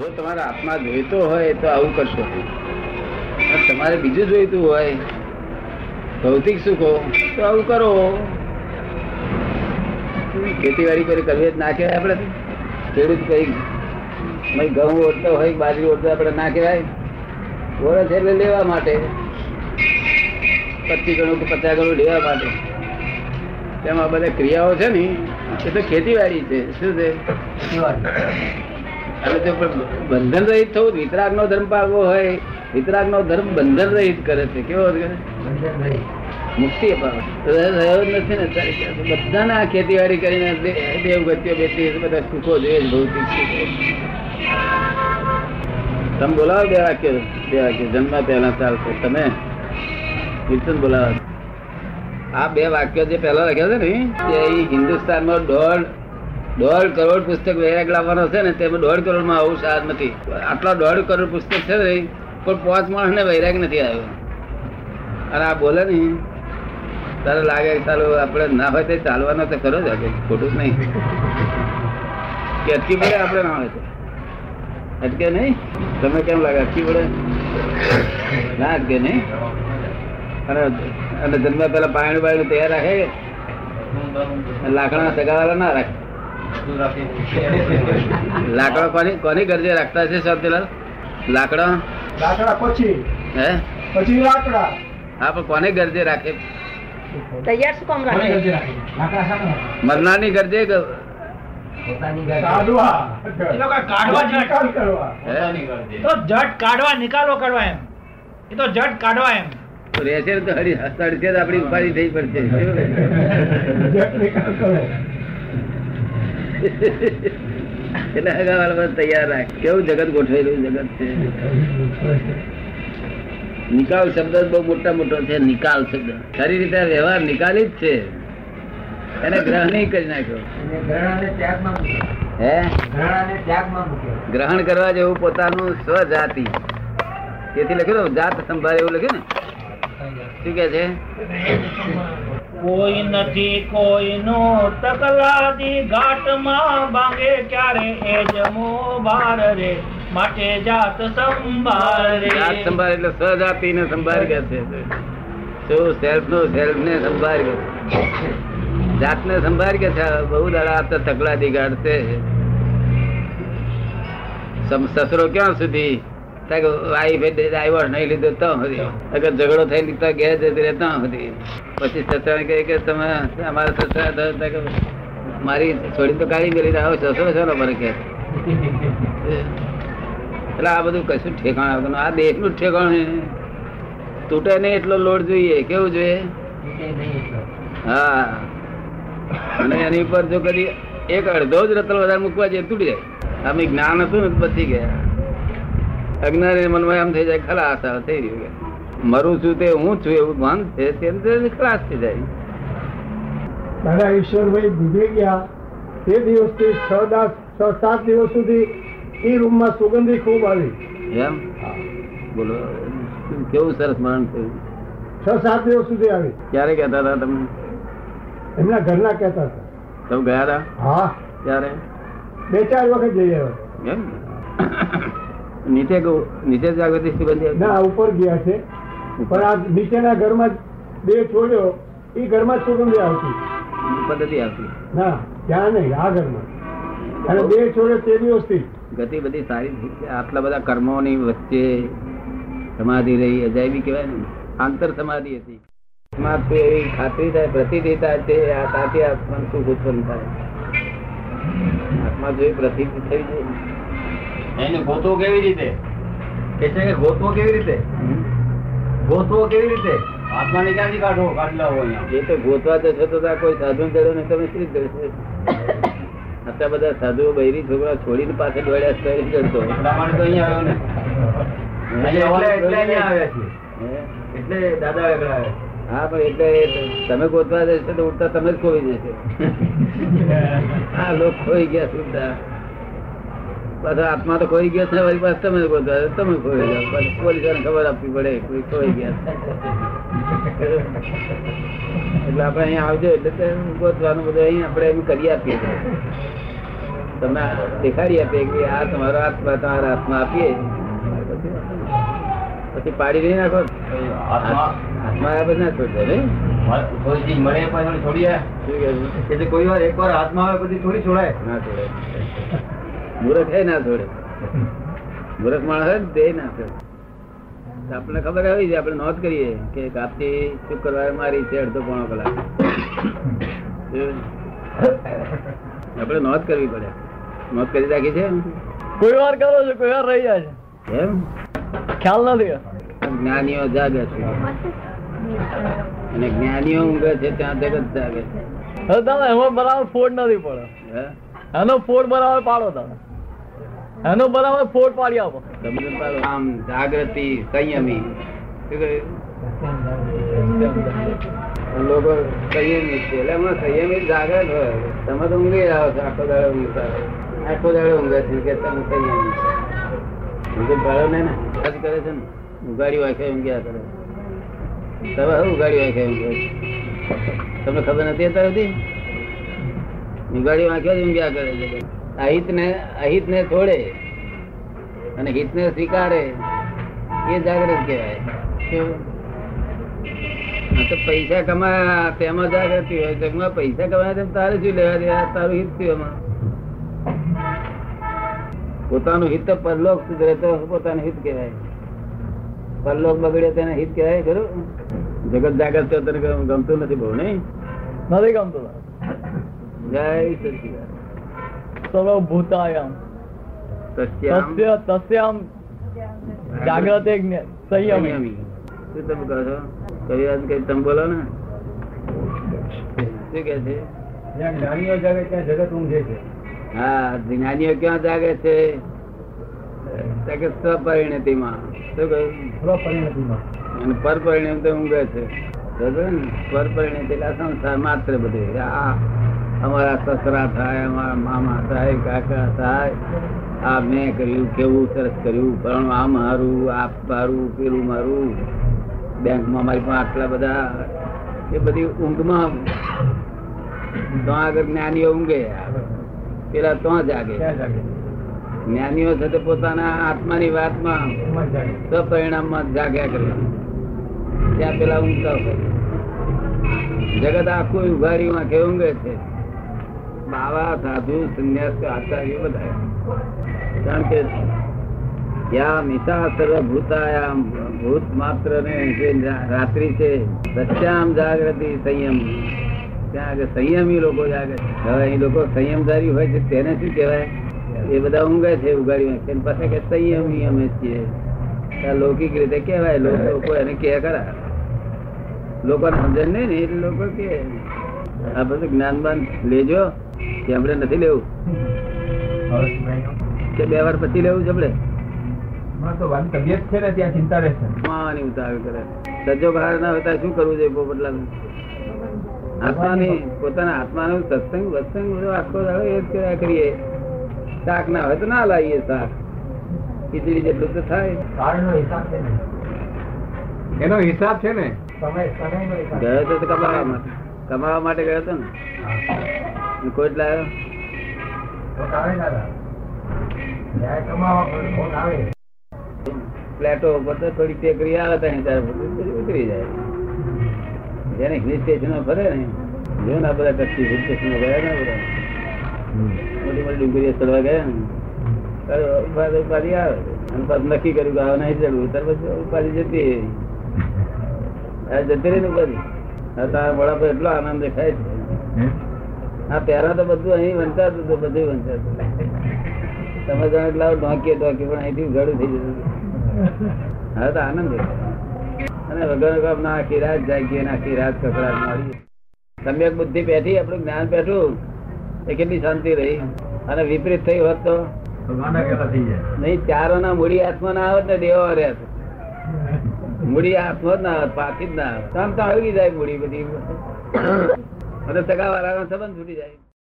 જો તમારા આત્મા જોઈતો હોય તો આવું કરશો. તમારે બીજું જોઈતું હોય, ભૌતિક સુખો, તો આવું કરો. ખેતીવાડી કરી કરવી ના કહેવાય આપણે. ખેડૂત કઈ ઘઉં ઓળતો હોય, બાજરી ઓળતો આપણે ના કહેવાય. ઓળખ એટલે લેવા માટે, પચીસ ગણું કે પચાસ ગણું લેવા માટે. તેમાં બધા ક્રિયાઓ છે ને, એ તો ખેતીવાડી છે. શું છે? જો બંધન રહિત થવું વિતરાગ નો ધર્મ પાળવો હોય વિતરાગ નો ધર્મ બંધન રહિત કરે છે. કેવો કરે? મુક્તિ રહ્યો નથી ને બધાને ખેતીવાડી કરીને દેવ દેવગતિઓ બેઠી બધા સુખો જોઈએ ભૌતિક સુખો તમે બોલાવો બે વાક્ય બે વાક્ય. જન્મ પહેલા ચાલશે. તમે વિલ્સન બોલાવો. આ બે વાક્યો જે પહેલા લખ્યા છે ને એ હિન્દુસ્તાનમાં દોઢ દોઢ કરોડ પુસ્તક વૈરાગ લાવવાનો છે ને, તેમાં દોઢ કરોડમાં આવું સાર નથી. આટલા દોઢ કરોડ પુસ્તક છે ને પણ પાંચ માણસ ને વૈરાગ નથી આવ્યો. અને આ બોલે ને. તારે લાગે ચાલો આપણે ના હોય તો ચાલવાનો તો ખરો જ ખોટું નહીં. કે અટકી પડે આપણે ના હોય તો. અટકે નહીં? તમે કેમ લાગે અટકી પડે? ના અટકે નહીં? અને અને જન્મ પેલા પાણી બાયણું તૈયાર રાખે? લાકડા સગાવાલા ના રાખે? લાકડા કોની કોની ગરજે રાખતા છે શાંતિલાલ લાકડો? લાકડા પછી? હે? પછી લાકડા. હા પણ કોને ગરજે રાખે? તૈયાર શું કામ રાખે? મરનારની ગરજે આપડી કાઢવા. એ કાઢવા જ નિકાલ કરવા. હે? તો જટ કાઢવા નિકાલો કરવા એમ. એ તો જટ કાઢવા એમ. તો રહેશે હરી હસડશે આપણી ઉપાધિ થઈ પડશે. જટ નિકાલ કરો. એટલે બધા તૈયાર રાખ. કેવું જગત ગોઠવેલું જગત છે? નિકાલ શબ્દ બહુ મોટા મોટો છે નિકાલ શબ્દ. ખરી રીતે વ્યવહાર નિકાલી જ છે. એને ગ્રહણ કરી નાખ્યો. હે? ગ્રહણ કરવા જેવું પોતાનું સ્વજાતિ. તેથી લખ્યું જાત સંભાળે એવું લખ્યું ને? શું કે છે? કોઈ નથી, કોઈનો તકલાદી ઘાટમાં ભાંગે ક્યારે? એ જમો બાર રે, માટે જાત સંભાળ રે. જાત સંભાળ એટલે સજાતી ને સંભાળ કે છે. શું સેલ્ફ નો સેલ્ફ ને સંભાળ કે જાતને સંભાળ કે છે. બહુ દાડા આ તો તકલાદી ગાઢ સસરો ક્યાં સુધી ડાયવર્સ નહીં લીધો તો સુધી. અગર ઝઘડો થઈ લીધો ઘેર જતી રહે ત્યાં સુધી. પછી સસરા કહે કે તમે અમારા સસરા તો- તો મારી છોડી તો કાઢી મેલી આવો સસરો છે મને કે એટલે આ બધું કશું ઠેકાણ આવતું આ દેશનું ઠેકાણ તૂટે નહીં એટલો લોડ જોઈએ. કેવું જોઈએ? હા. અને એની ઉપર જો કદી એક અડધો જ રતલ વધારે મૂકવા જઈએ તૂટી જાય. અમે જ્ઞાન હતું ને પછી ગયા અજ્ઞાની મનમાં એમ થઈ જાય ખલાસ હવે થઈ રહ્યું મરું છું તે હું છું એવું ભાન છે તે ખલાસ થઈ જાય. દાદા ઈશ્વરભાઈ ગુજરી ગયા. તે દિવસથી છ દસ છ સાત દિવસ સુધી એ રૂમમાં સુગંધી ખૂબ આવી. એમ? બોલો કેવું સરસ મરણ થયું છ સાત દિવસ સુધી આવી. ક્યારે કહેતા હતા તમે એમના ઘરના કહેતા હતા. તમે ગયા હતા? હા. ક્યારે? બે ચાર વખત જઈ આવ્યા. એમ? નીચે નીચે જાગૃતિ સુગંધી ના ઉપર ગયા છે. પણ આ નીચેના ઘરમાં બે છોડ્યો. એ ઘરમાં સુગંધી આવતી. પદ્ધતિ આવતી. ના ત્યાં નહીં આ ઘરમાં. અને બે છોડ્યો તે દિવસથી. ગતિ બધી સારી આટલા બધા કર્મોની વચ્ચે સમાધિ રહી અજાયબી કહેવાય ને આંતર સમાધિ હતી. એવી ખાતરી થાય પ્રતીતિ થાય છે આ સાથે આત્મા સુખ ઉત્પન્ન થાય. આત્મા જોઈ પ્રતીતિ થઈ જાય. એને ગોતવો કેવી રીતે? કે છે કે ગોતવો કેવી રીતે? ગોતવો કેવી રીતે? આત્માને ક્યાંથી કાઢવો? કાઢી લાવો એ તો ગોતવા તો ત્યાં કોઈ સાધુ ચડ્યો ને તમે શ્રી કરશે? આટલા બધા સાધુઓ બૈરી છોકરા છોડીને પાસે દોડ્યા છે કરતો. તો અહીંયા આવ્યો ને. એટલે એટલે અહીંયા આવ્યા છીએ. એટલે દાદા આગળ આવ્યા હા પણ એટલે તમે ગોતવા જશો તો ઉડતા તમે જ ખોઈ જશો. હા લોકો ખોઈ ગયા સુધા પાછા આત્મા તો ખોઈ ગયા છે વળી પાછા તમે ગોતવા જાઓ, તમે ખોઈ જાઓ પછી પોલીસોને ખબર આપવી પડે કોઈ ખોઈ ગયા છે. એટલે આપણે અહીંયા આવજો એટલે તે ગોતવાનું બધું અહીં આપણે એમ કરી આપીએ તમને દેખાડી આપે કે આ તમારો આત્મા તમારા હાથમાં આપીએ. પછી પાડી નહીં નાખો. હાથમાં હાથમાં આવ્યા પછી ના છોડશો નહીં? થોડી ચીજ મળે પછી છોડીએ શું કહેવું? એટલે કોઈ વાર એકવાર હાથમાં આવે પછી થોડી છોડાય. ના છોડે મૂર્ખ હે ના જોડે મૂર્ખ માણસ હોય ને ના છોડે આપણને ખબર આવી છે આપણે નોંધ કરીએ કે કાપતી શુક્રવારે મારી છે અડધો પોણો કલાક. આપણે નોંધ કરવી પડે. નોંધ કરી રાખી છે કોઈ વાર કરો છો કોઈ વાર રહી જાય છે. એમ? ખ્યાલ નથી. જ્ઞાનીઓ જાગે છે. અને જ્ઞાનીઓ ઊંઘે છે ત્યાં જગત જાગે છે. હવે તમે એમાં બરાબર ફોડ નથી પડે. હે? એનો ફોડ બરાબર પાડો તમે. એનો બરાબર ફોડ પાડી આપો. આમ જાગૃતિ સંયમી. લોકો સંયમી છે. એટલે હમણાં સંયમી જાગૃત હોય. તમે તો ઊંઘી આવો છો આખો દાડો ઊંઘતા આખો દાડો ઊંઘે છે કે તમે સંયમી. ઊંઘે પાડો ને આજ કરે છે ને. ઉગાડી વાંખે ઊંઘ્યા કરે? તમે હવે ઉગાડી વાંખે ઊંઘે તમને ખબર નથી અત્યાર સુધી ઉગાડી વાંખે ઊંઘ્યા કરે છે? અહિત ને અહિત ને છોડે અને હિત ને સ્વીકારે એ જાગૃત કહેવાય. તો પૈસા કમાયા તેમાં જાગૃતિ હોય જગમાં પૈસા કમાયા તેમ તારે શું લેવા દેવા? તારું હિત થયું એમાં. પોતાનું હિત તો પરલોક સુધરે તો પોતાનું હિત કહેવાય. પરલોક બગડે તેને હિત કહેવાય ખરું? જગત જાગૃત તો તને ગમતું નથી બહુ નહીં? નથી ગમતું. જય સચિદાનંદ. સર્વભૂતાયામ તસ્ય તસ્યામ જાગ્રતે સંયમી. શું તમે કહો છો? કઈ વાત કઈ તમે બોલો ને. શું કે છે? જ્ઞાનીઓ જાગે ત્યાં જગત ઊંઘે છે. હા જ્ઞાનીઓ ક્યાં જાગે છે? સ્વપરિણતિમાં. શું કહ્યું? સ્વપરિણતિમાં. અને ઊંઘે છે. ને પરપરિણતિ એટલે સંસાર માત્ર બધું. આ અમારા સસરા થાય અમારા મામા થાય કાકા થાય. આ મેં કર્યું કેવું સરસ કર્યું પણ આ મારું આ મારું પેલું મારું. બેંકમાં મારી પણ આટલા બધા એ બધી ઊંઘમાં તો આગળ જ્ઞાનીઓ ઊંઘે. પેલા તો જાગે. જ્ઞાનીઓ છે પોતાના આત્માની વાતમાં સપરિણામમાં જાગ્યા કરે. ત્યાં પેલા ઊંઘતા હોય. જગત આખું ઉઘારીમાં કે ઊંઘે છે. બાવા સાધુ સંન્યાસ આચાર્ય બધા કારણ કે યા મિશા સર્વભૂતાયામ ભૂત માત્ર ને જે રા- રાત્રિ છે સત્યામ જાગૃતિ સંયમ ત્યાં આગળ સંયમી લોકો જાગે છે હવે અહીં લોકો સંયમધારી હોય છે તેને શું કહેવાય એ બધા ઊંઘે છે ઉગાડી વાંખે અને પાછા કે સંયમી અમે છીએ આ લૌકિક રીતે કહેવાય લોકો લોકો એને કહે ખરા લોકોને સમજણ નહીં ને એટલે લોકો કે આ બધું જ્ઞાન બાન લેજો કે આપણે નથી લેવું. કે બે વાર પછી લેવું છે આપણે? તબિયત છે ને ત્યાં ચિંતા રહેશે. માની ઉતાવળ કરે. સજ્જો બહાર ના હોય શું કરવું જોઈએ પોપટલાલ આત્માની પોતાના આત્માનો સત્સંગ વત્સંગ બધો આખો આવે એ જ કરીએ. શાક ના હોય તો ના લાવીએ શાક. ખીચડી જેટલું તો થાય. કાળનો હિસાબ છે ને. એનો હિસાબ છે ને? સમય સમયનો હિસાબ. ગયો તો તો કમાવા માટે ગયો હતો ને? કોઈ લાવ્યો પ્લેટો ઉપર તો થોડી ટેકરી આવે ત્યાં ત્યારે ઉતરી જાય. જેને હિલ સ્ટેશનો ફરે ને જો ના બધા કચ્છી હિલ સ્ટેશનો ગયા ને બધા? મોટી મોટી ડુંગરીઓ ચડવા ગયા ને. ઉપાધિ ઉપાધિ આવે. અને પાછું નક્કી કર્યું કે આવે નહીં ચડવું. ત્યાર પછી ઉપાધિ જતી આ જતી રહી ને ઉપાધિ. તારા મોડા પર એટલો આનંદ દેખાય છે. આ પહેલા તો બધું અહીં વંચાતું હતું બધું વંચાતું તમે જાણો એટલા ઢોંકીએ ઢોંકીએ પણ અહીંથી ઘડું થઈ જતું. હવે તો આનંદ અને વગર વગર ના આખી રાત જાગીએ ને આખી રાત કકડાટ મારી સમ્યક બુદ્ધિ બેઠી આપણું જ્ઞાન બેઠું એ કેટલી શાંતિ રહી. અને વિપરીત થઈ હોત તો? થઈ જાય. નહીં ચારો ના મૂડી હાથમાં ના આવત ને દેવા રહેત મૂડી હાથમાં જ ના પાકી જ ના. આવત આમ તો આવી જાય મૂડી બધી. અને સગા વાળાનો સંબંધ છૂટી જાય.